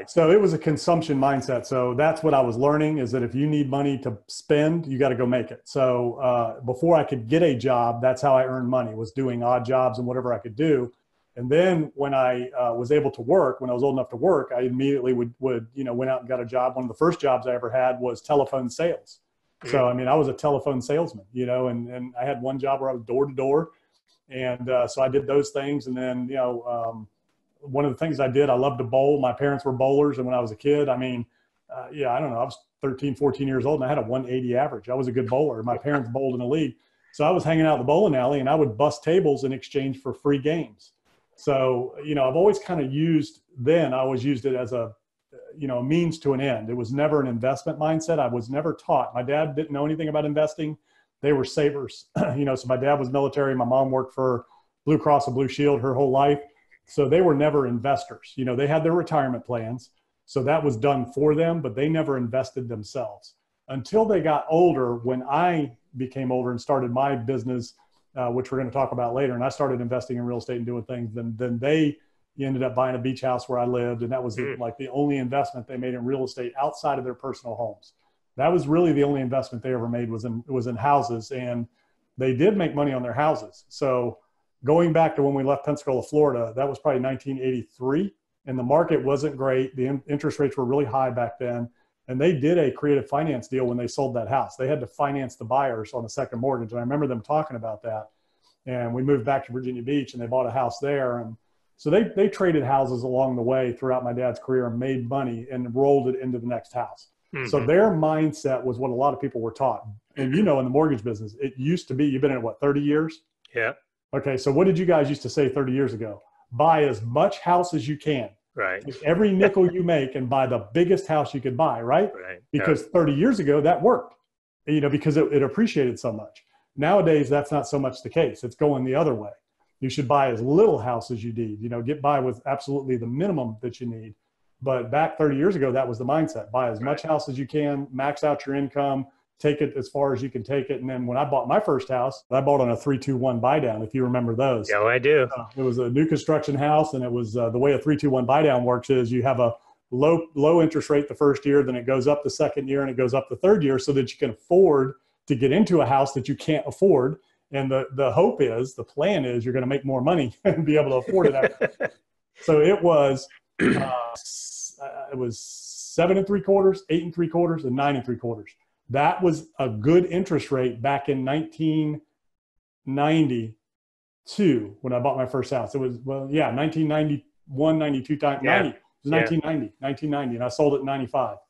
Right. So it was a consumption mindset. So that's what I was learning is that if you need money to spend, you got to go make it. So uh, before I could get a job, that's how I earned money was doing odd jobs and whatever I could do. And then when I uh, was able to work, when I was old enough to work, I immediately would, would, you know, went out and got a job. One of the first jobs I ever had was telephone sales. So, I mean, I was a telephone salesman, you know, and, and I had one job where I was door to door. And uh, so I did those things. And then, you know, um, one of the things I did, I loved to bowl. My parents were bowlers. And when I was a kid, I mean, uh, yeah, I don't know, I was 13, 14 years old and I had a 180 average. I was a good bowler. My parents bowled in the league. So I was hanging out the bowling alley and I would bust tables in exchange for free games. So, you know, I've always kind of used then, I always used it as a, you know, a means to an end. It was never an investment mindset. I was never taught. My dad didn't know anything about investing. They were savers, you know, so my dad was military. My mom worked for Blue Cross and Blue Shield her whole life. So they were never investors. You know, they had their retirement plans. So that was done for them, but they never invested themselves until they got older. When I became older and started my business, uh, which we're going to talk about later. And I started investing in real estate and doing things. Then, then they ended up buying a beach house where I lived, and that was mm. like the only investment they made in real estate outside of their personal homes. That was really the only investment they ever made was in was in houses, and they did make money on their houses. So going back to when we left Pensacola, Florida, that was probably 1983, and the market wasn't great. The interest rates were really high back then and they did a creative finance deal when they sold that house. They had to finance the buyers on a second mortgage. And I remember them talking about that. And we moved back to Virginia Beach and they bought a house there. And so they, they traded houses along the way throughout my dad's career and made money and rolled it into the next house. Mm-hmm. So their mindset was what a lot of people were taught. And you know, in the mortgage business, it used to be, you've been in it, what, 30 years? Yeah. Okay. So what did you guys used to say 30 years ago? Buy as much house as you can Right. Take every nickel you make and buy the biggest house you could buy, right? Right. Because 30 years ago that worked, you know, because it, it appreciated so much. Nowadays, that's not so much the case. It's going the other way. You should buy as little house as you need, you know, get by with absolutely the minimum that you need. But back 30 years ago, that was the mindset. Buy as right. much house as you can, max out your income, take it as far as you can take it. And then when I bought my first house, I bought on a three two one buy down. If you remember those, yeah, I do. Uh, it was a new construction house, and it was uh, the way a three two one buy down works is you have a low low interest rate the first year, then it goes up the second year, and it goes up the third year, so that you can afford to get into a house that you can't afford. And the the hope is, the plan is, you're going to make more money and be able to afford it. so it was, uh, it was seven and three quarters, eight and three quarters, and nine and three quarters that was a good interest rate back in 1992 when I bought my first house. It was, well, yeah, 1991, 92 time, yeah. 90. It was 1990, yeah. 1990, and I sold it in 95.